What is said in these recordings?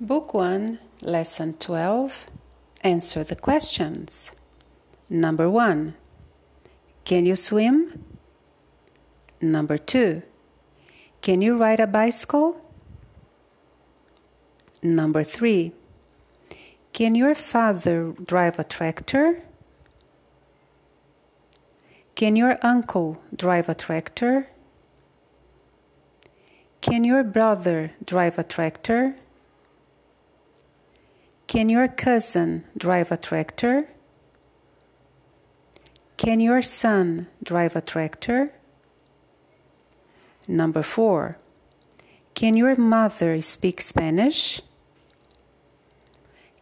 Book 1, Lesson 12. Answer the questions. Number 1. Can you swim? Number 2. Can you ride a bicycle? Number 3. Can your father drive a tractor? Can your uncle drive a tractor? Can your brother drive a tractor? Can your cousin drive a tractor? Can your son drive a tractor? Number four. Can your mother speak Spanish?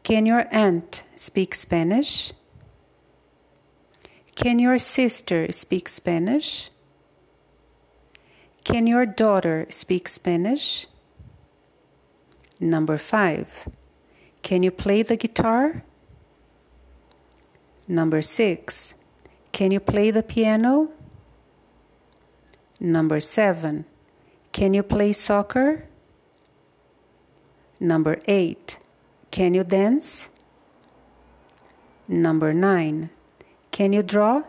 Can your aunt speak Spanish? Can your sister speak Spanish? Can your daughter speak Spanish? Number five. Can you play the guitar? Number six. Can you play the piano? Number seven. Can you play soccer? Number eight. Can you dance? Number nine. Can you draw?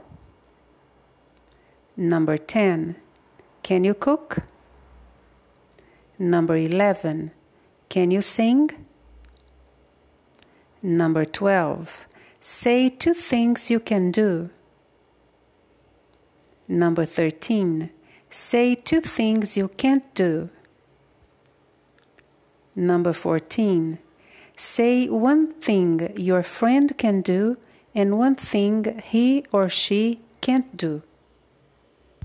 Number 10. Can you cook? Number 11. Can you sing? Number 12. Say two things you can do. Number 13. Say two things you can't do. Number 14. Say one thing your friend can do and one thing he or she can't do.